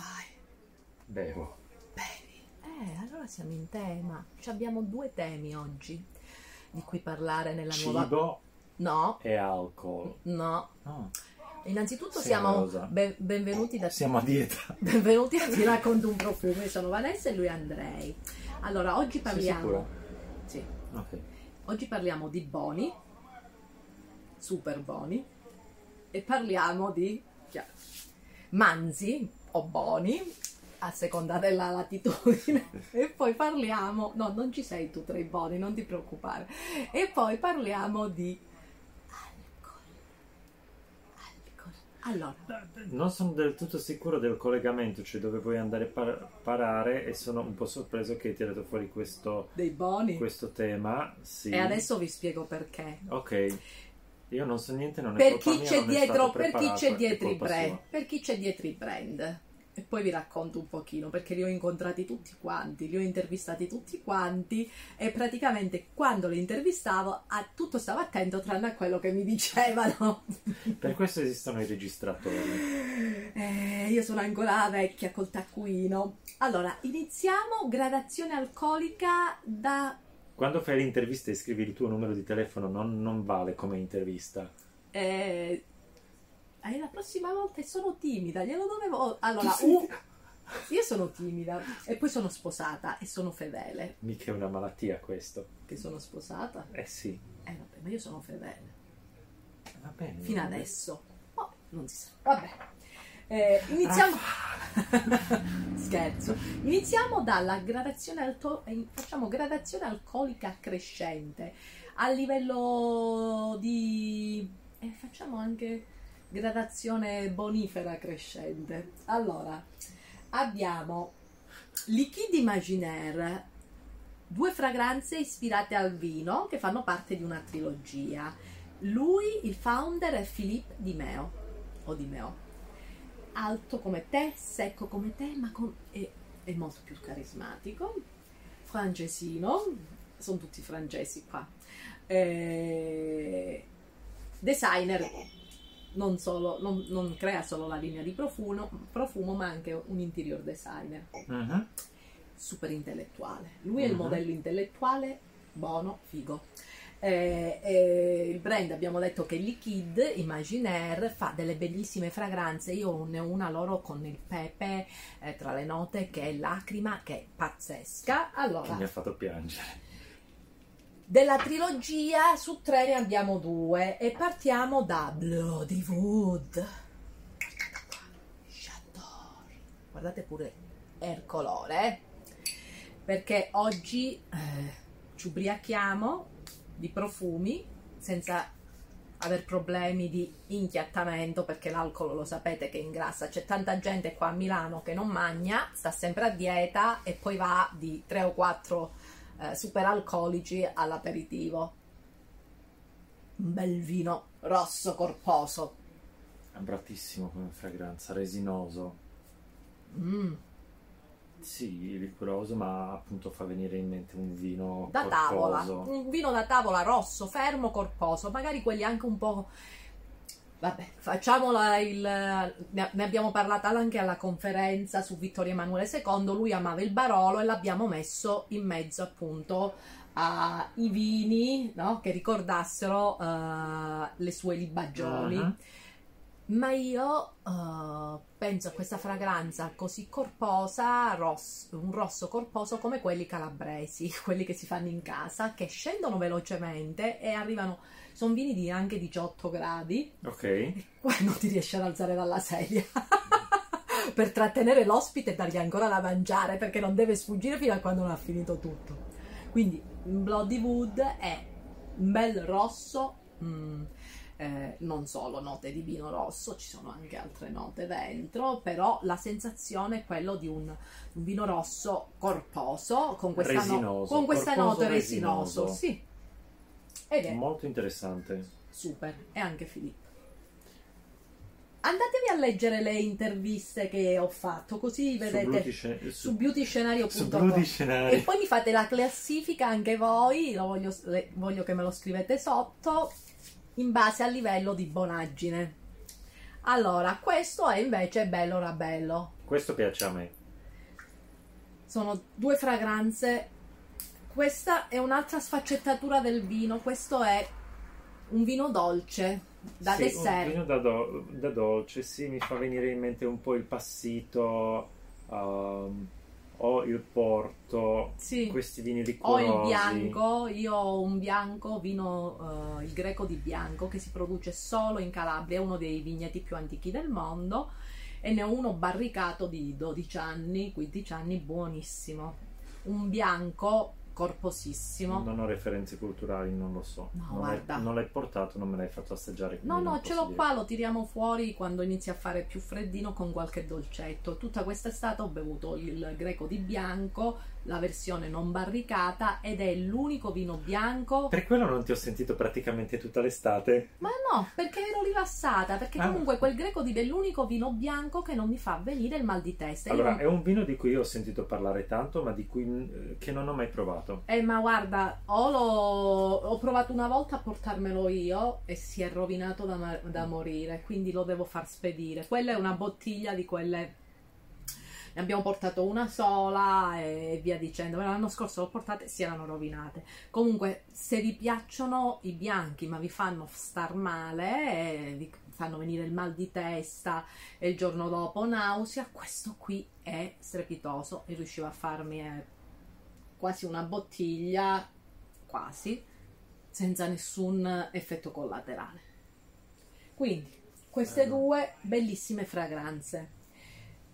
fai? Bevo. Bevi. Eh, allora siamo in tema. Ci abbiamo due temi oggi di cui parlare nella nuova... Cibo No, e alcol. no. No. Innanzitutto siamo Rosa. ben- benvenuti da... Siamo a dieta. Benvenuti a Ti racconto un profumo. Io sono Vanessa e lui Andrei. Allora, oggi parliamo... Sì. Ok. Oggi parliamo di boni, super boni, e parliamo di chia- manzi o boni, a seconda della latitudine, e poi parliamo, no, non ci sei tu tra i boni, non ti preoccupare, e poi parliamo di alcol. Alcol. Allora, Non sono del tutto sicuro del collegamento, cioè dove vuoi andare a par- parare e sono un po' sorpreso che hai tirato fuori questo, dei boni. questo tema. Sì. E adesso vi spiego perché. Ok. Io non so niente, non è per colpa chi mia, c'è è dietro, per chi c'è è dietro i brand, sua. per chi c'è dietro i brand. E poi vi racconto un pochino perché li ho incontrati tutti quanti, li ho intervistati tutti quanti e praticamente quando li intervistavo a tutto stavo attento tranne a quello che mi dicevano. Per questo esistono i registratori. Eh, io sono ancora vecchia col taccuino. Allora, iniziamo gradazione alcolica da Quando fai l'intervista e scrivi il tuo numero di telefono non, non vale come intervista. eh, eh, la prossima volta sono timida, glielo dovevo. Allora, Tu sei- un- io sono timida e poi sono sposata e sono fedele. Mica è una malattia questo. Che sono sposata? Eh sì. Eh vabbè, ma io sono fedele. Va bene. Fino va bene. adesso. Oh, non si sa. Vabbè. Eh, iniziamo. Scherzo. Iniziamo dalla gradazione alto... eh, facciamo gradazione alcolica crescente a livello di e facciamo anche gradazione bonifera crescente. Allora, abbiamo Liquide Imaginaire, due fragranze ispirate al vino che fanno parte di una trilogia. Lui, il founder, è Philippe Di Meo, o Di Meo. Alto come te, secco come te, ma con- è, è molto più carismatico. Francesino, sono tutti francesi qua. Eh, designer, non, solo, non, non crea solo la linea di profumo, profumo, ma anche un interior designer Mhm. super intellettuale. Lui è il Mhm. modello intellettuale, buono, figo. Eh, eh, il brand abbiamo detto che Liquid Imaginaire fa delle bellissime fragranze. Io ne ho una loro con il pepe eh, tra le note che è lacrima, che è pazzesca. Che Allora, mi ha fatto piangere. della trilogia su tre ne abbiamo due e partiamo da Bloody Wood. J'adore. Guardate pure il colore, eh. perché oggi eh, ci ubriachiamo di profumi senza aver problemi di inchiattamento perché l'alcol lo sapete che ingrassa. C'è tanta gente qua a Milano che non mangia sta sempre a dieta e poi va di 3 o 4 eh, super alcolici all'aperitivo. Un bel vino rosso corposo. Abbratissimo come fragranza, resinoso. Mm, Sì, liquoroso, ma appunto fa venire in mente un vino da tavola corposo. un vino da tavola rosso fermo corposo magari quelli anche un po' Vabbè, facciamola il. Ne abbiamo parlato anche alla conferenza su Vittorio Emanuele II. Lui amava il Barolo e l'abbiamo messo in mezzo appunto ai vini no? che ricordassero eh, le sue libagioni. Mhm. Ma io eh, penso a questa fragranza così corposa, ross- un rosso corposo come quelli calabresi, quelli che si fanno in casa, che scendono velocemente e arrivano. Sono vini di anche 18 gradi Ok. qua non ti riesci ad alzare dalla sedia per trattenere l'ospite e dargli ancora da mangiare perché non deve sfuggire fino a quando non ha finito tutto. Quindi Bloody Wood è un bel rosso, mm, eh, non solo note di vino rosso, ci sono anche altre note dentro, però la sensazione è quello di un, un vino rosso corposo con questa, no- Resinoso, con questa note resinoso. resinoso. Sì. Ed è Molto interessante. Super, e anche Filippo. Andatevi a leggere le interviste che ho fatto, così vedete Beauty su su- su beautyscenario.com. Beauty E poi mi fate la classifica anche voi, lo voglio, voglio che me lo scrivete sotto, in base al livello di bonaggine. Allora, questo è invece bello rabello. Questo piace a me. Sono due fragranze. Questa è un'altra sfaccettatura del vino. Questo è un vino dolce da sì, dessert. Un vino da, do- da dolce, sì, mi fa venire in mente un po' il passito um, o il porto, Sì. questi vini Ho liquorosi. il bianco, io ho un bianco, vino, eh, il greco di bianco, che si produce solo in Calabria, è uno dei vigneti più antichi del mondo e ne ho uno barricato di 12 anni, 15 anni, buonissimo. Un bianco corposissimo. Non ho referenze culturali, non lo so. No, non, l'hai, guarda. non l'hai portato, non me l'hai fatto assaggiare. No, no, ce l'ho dire. qua, lo tiriamo fuori quando inizia a fare più freddino con qualche dolcetto. Tutta quest'estate ho bevuto il greco di bianco, la versione non barricata ed è l'unico vino bianco Per quello non ti ho sentito praticamente tutta l'estate. Ma no, perché ero rilassata, perché Ah. comunque quel greco di è l'unico vino bianco che non mi fa venire il mal di testa. Allora, non- è un vino di cui ho sentito parlare tanto, ma di cui eh, che non ho mai provato. Eh, ma guarda, ho provato una volta a portarmelo io e si è rovinato da, da morire, quindi lo devo far spedire. Quella è una bottiglia di quelle. Ne abbiamo portato una sola e via dicendo. L'anno scorso l'ho portate e si erano rovinate. Comunque, se vi piacciono i bianchi ma vi fanno star male, eh, vi fanno venire il mal di testa e il giorno dopo nausea, questo qui è strepitoso e riusciva a farmi eh, quasi una bottiglia, quasi, senza nessun effetto collaterale. Quindi, queste due bellissime fragranze.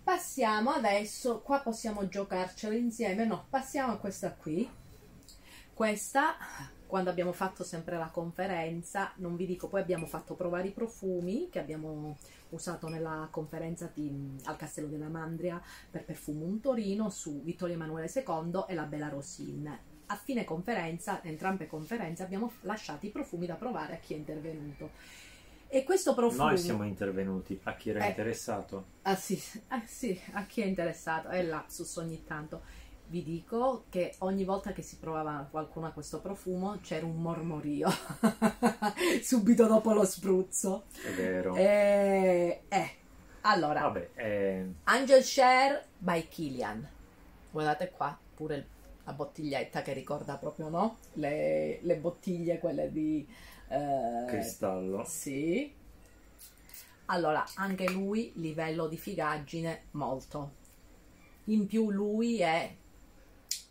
Passiamo adesso, qua possiamo giocarcelo insieme, no, passiamo a questa qui. Questa, quando abbiamo fatto sempre la conferenza, non vi dico, poi abbiamo fatto provare i profumi che abbiamo usato nella conferenza di- al Castello della Mandria per Perfumum Torino su Vittorio Emanuele II e la Bella Rosin. A fine conferenza, entrambe conferenze, abbiamo lasciato i profumi da provare a chi è intervenuto. E questo profumo... Noi siamo intervenuti a chi era Eh. interessato. Ah sì, ah, sì, a chi è interessato, è lapsus ogni tanto. Vi dico che ogni volta che si provava qualcuno a questo profumo c'era un mormorio subito dopo lo spruzzo. È vero. E, eh, allora, Vabbè, eh, Angel Share by Kilian. Guardate qua, pure la bottiglietta che ricorda proprio, no? Le, le bottiglie, quelle di... eh, cristallo. sì. Allora, anche lui livello di figaggine molto. In più lui è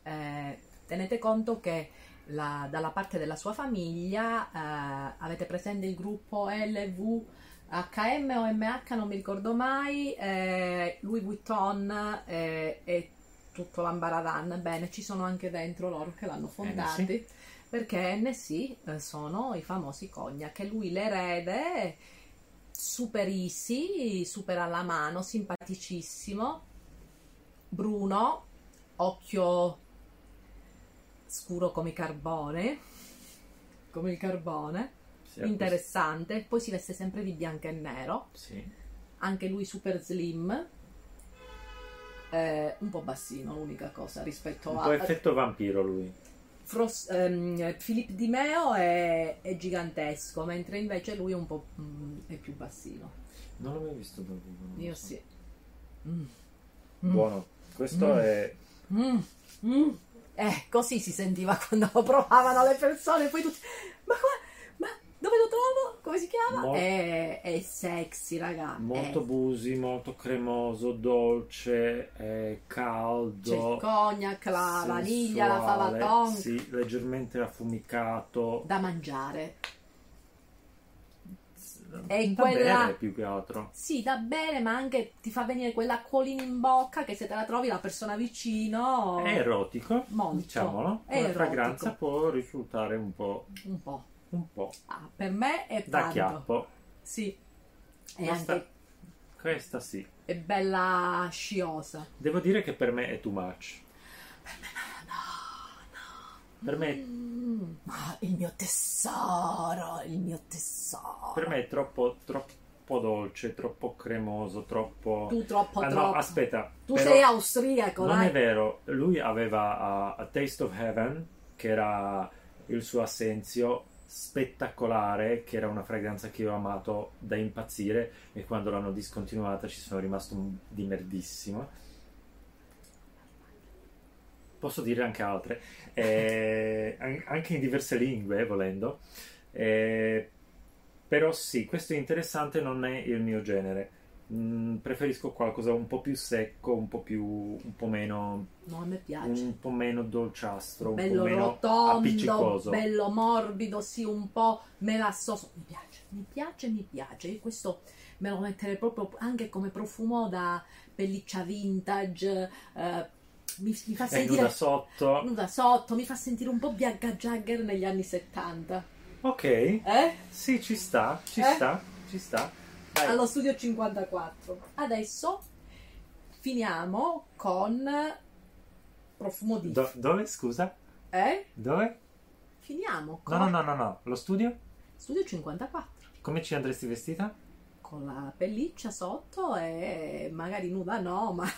eh, tenete conto che la- dalla parte della sua famiglia eh, avete presente il gruppo LV HM o MH, non mi ricordo mai, eh, Louis Vuitton eh, e tutto l'ambaradan. Bene, ci sono anche dentro loro che l'hanno fondati perché NC eh, sono i famosi cognac. E lui l'erede super easy, super alla mano, simpaticissimo, bruno, occhio scuro come carbone, come il carbone, Sì, interessante, poi si veste sempre di bianco e nero, Sì. anche lui super slim, eh, un po' bassino l'unica cosa rispetto Un a... po' effetto vampiro lui. Fros- ehm, Filippo Di Meo è, è gigantesco, mentre invece lui è un po' mm, è più bassino. Non l'ho mai visto dal vivo. Io so. sì. Mm. Buono. Questo Mm. è Mm. Mm. Eh, così si sentiva quando lo provavano le persone, poi tutti, ma, qua- ma dove lo trovo? Come si chiama? Mo- è, è sexy, raga. molto È- busi, molto cremoso, dolce, c'è il caldo. cognac, la vaniglia, la fava tonka, Sì, leggermente affumicato. da mangiare. Da E quella- bere più che altro. Sì, da bene, ma anche ti fa venire quell'acquolina in bocca che se te la trovi la persona vicino... È erotico, Molto. diciamolo. È La fragranza può risultare un po', Un po'. un po' Ah, per me è da tanto. chiappo. Sì. Questa- anche Questa sì. è bella sciosa. Devo dire che per me è too much. Per me, Mm, ma il mio tesoro, il mio tesoro. per me è troppo, troppo dolce, troppo cremoso, troppo... Tu troppo Ah, no, troppo. aspetta. tu però sei austriaco, Non dai. è vero, lui aveva uh, A Taste of Heaven, che era il suo assenzio, spettacolare, che era una fragranza che io ho amato da impazzire e quando l'hanno discontinuata ci sono rimasto di merdissimo. Posso dire anche altre, eh, an- anche in diverse lingue, volendo. Eh, però sì, questo è interessante, non è il mio genere. Mm, preferisco qualcosa un po' più secco, un po' più, un po' meno, No, a me piace. un po' meno dolciastro, un bello po' meno rotondo, appiccicoso. bello morbido, sì, un po' melassoso. Mi piace, mi piace, mi piace. Io questo me lo metterei proprio anche come profumo da pelliccia vintage. eh, mi, mi fa sentire nuda sotto. nuda sotto, mi fa sentire un po' Bianca Jagger negli anni 70. Ok, Eh? sì, ci sta, ci Eh? sta, ci sta. Dai. Allo studio 54. Adesso finiamo con profumo di... Do- dove, scusa? Eh? Dove? Finiamo No, con no, no, no, no. Lo studio? studio 54. Come ci andresti vestita? con la pelliccia sotto e magari nuda no, ma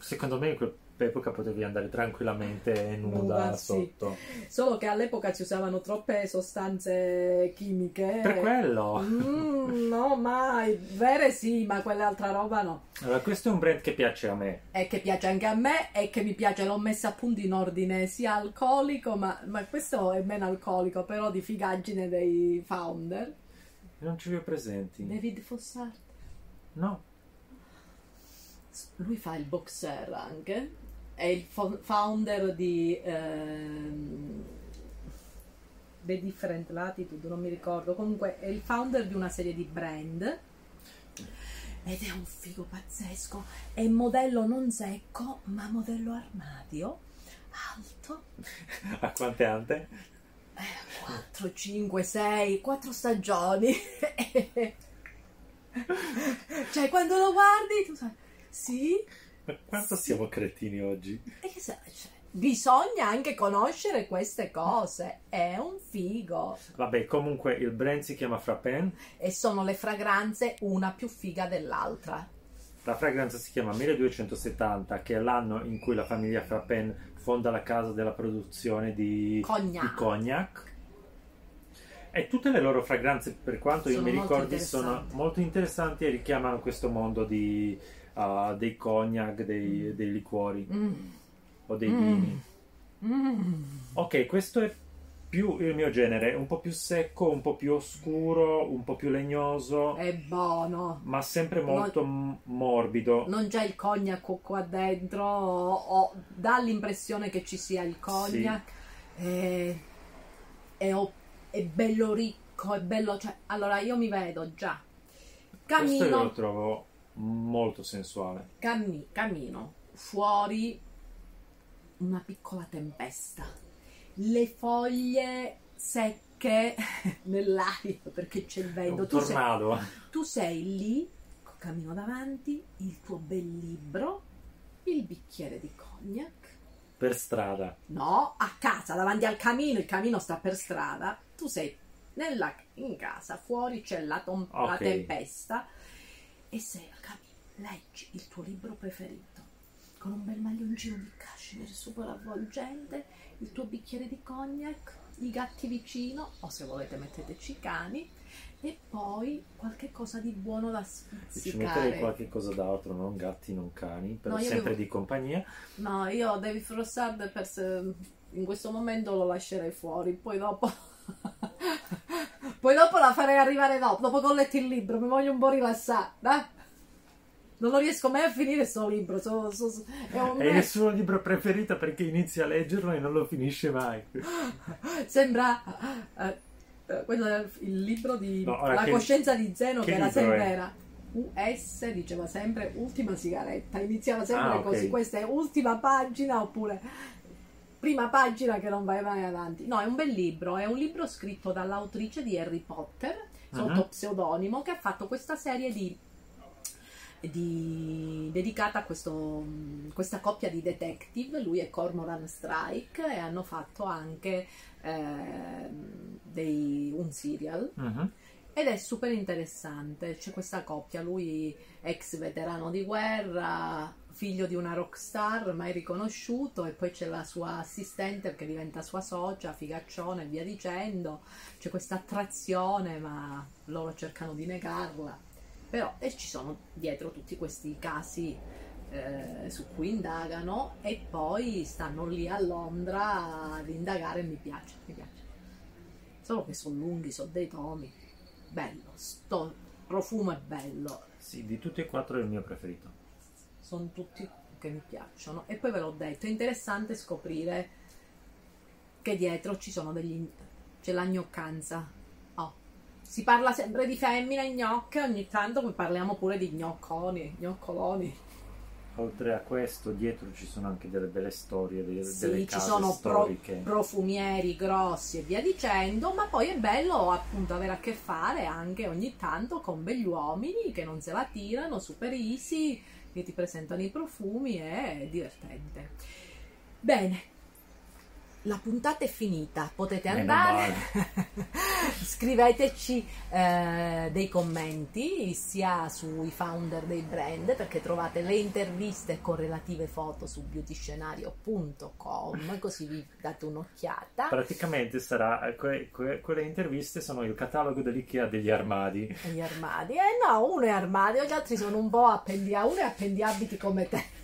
Secondo me in quell'epoca potevi andare tranquillamente nuda, Nuda, sì. sotto. solo che all'epoca si usavano troppe sostanze chimiche. Per quello. Mm, no, mai. Vere sì, ma quell'altra roba no. Allora, questo è un brand che piace a me. E che piace anche a me e che mi piace, l'ho messa appunto in ordine sia alcolico, ma, ma questo è meno alcolico, però di figaggine dei founder. Non li ho presenti. David Fossard. No. lui fa il boxer anche, è il fo- founder di ehm, The Different Latitude, non mi ricordo, comunque è il founder di una serie di brand. Ed è un figo pazzesco, è modello non secco ma modello armadio, alto, A quante ante? 4, 5, 6, 4 stagioni. cioè quando lo guardi tu sai, sì, Ma quanto Sì. siamo cretini oggi? E sa- cioè, bisogna anche conoscere queste cose. È un figo. Vabbè, comunque il brand si chiama Frappen. E sono le fragranze una più figa dell'altra. La fragranza si chiama 1270, che è l'anno in cui la famiglia Frappen fonda la casa della produzione di Cognac. di cognac. E tutte le loro fragranze, per quanto io Sono mi molto ricordi, sono molto interessanti e richiamano questo mondo di, uh, dei cognac, dei, dei liquori Mm. o dei Mm. vini. Mm. Ok, questo è più il mio genere, un po' più secco, un po' più oscuro, un po' più legnoso, È buono. ma sempre molto m- morbido. Non c'è il cognac qua dentro, o, o dà l'impressione che ci sia il cognac. È, è o- è bello ricco, è bello. Cioè, allora io mi vedo già. Questo io Cammino lo trovo molto sensuale. cammi- cammino fuori una piccola tempesta, le foglie secche nell'aria perché c'è il vento. Tu sei, tu sei lì, cammino davanti, il tuo bel libro, il bicchiere di cognac. per strada. No, a casa, davanti al camino, il camino sta per strada, tu sei nella- in casa, fuori c'è la, tom- la Ok. tempesta e sei al camino, leggi il tuo libro preferito con un bel maglioncino di cashmere super avvolgente, il tuo bicchiere di cognac, i gatti vicino, o se volete metteteci i cani, e poi qualche cosa di buono da Ci metterei spizzicare. qualche cosa d'altro, non gatti, non cani, però No, sempre avevo- di compagnia. No, io David Frossard per se- in questo momento lo lascerei fuori, poi dopo poi dopo la farei arrivare dopo, dopo che ho letto il libro, mi voglio un po' rilassare, dai. Non lo riesco mai a finire sto libro, so- so- so- è un È il suo libro preferito perché inizia a leggerlo e non lo finisce mai. sembra eh, eh, quello è il libro di No, La che- coscienza di Zeno che che era sempre è? era US diceva sempre ultima sigaretta iniziava sempre Ah, ok. così questa è ultima pagina oppure prima pagina che non vai mai avanti no è un bel libro è un libro scritto dall'autrice di Harry Potter sotto Mhm. pseudonimo che ha fatto questa serie di di- dedicata a questo, questa coppia di detective, lui è Cormoran Strike e hanno fatto anche ehm, dei- un serial Mhm. ed è super interessante, c'è questa coppia, lui ex veterano di guerra, figlio di una rockstar mai riconosciuto e poi c'è la sua assistente che diventa sua socia, figaccione e via dicendo. C'è questa attrazione, ma loro cercano di negarla. Però e ci sono dietro tutti questi casi eh, su cui indagano e poi stanno lì a Londra ad indagare. Mi piace, mi piace. Solo che sono lunghi, sono dei tomi. Bello, sto profumo è bello. Sì, di tutti e quattro è il mio preferito. Sono tutti che mi piacciono. E poi ve l'ho detto, è interessante scoprire che dietro ci sono degli... c'è la gnoccanza. Oh. Si parla sempre di femmine gnocche, ogni tanto parliamo pure di gnocconi, gnoccoloni. Oltre a questo, dietro ci sono anche delle belle storie, delle, Sì, delle ci sono pro- profumieri grossi e via dicendo, ma poi è bello appunto avere a che fare anche ogni tanto con begli uomini che non se la tirano, super easy, che ti presentano i profumi, è divertente. Bene, la puntata è finita, potete andare. Scriveteci eh, dei commenti sia sui founder dei brand perché trovate le interviste con relative foto su beautyscenario.com così vi date un'occhiata. Praticamente sarà, que- que- quelle interviste sono il catalogo dell'IKEA degli armadi. Gli armadi, eh no, uno è armadio, gli altri sono un po' appendiabiti, uno è appendiabiti come te.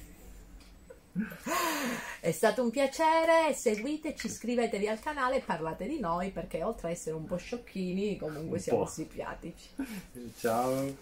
È stato un piacere, seguiteci, iscrivetevi al canale e parlate di noi perché oltre a essere un po' sciocchini comunque Un siamo po'. simpatici. Ciao.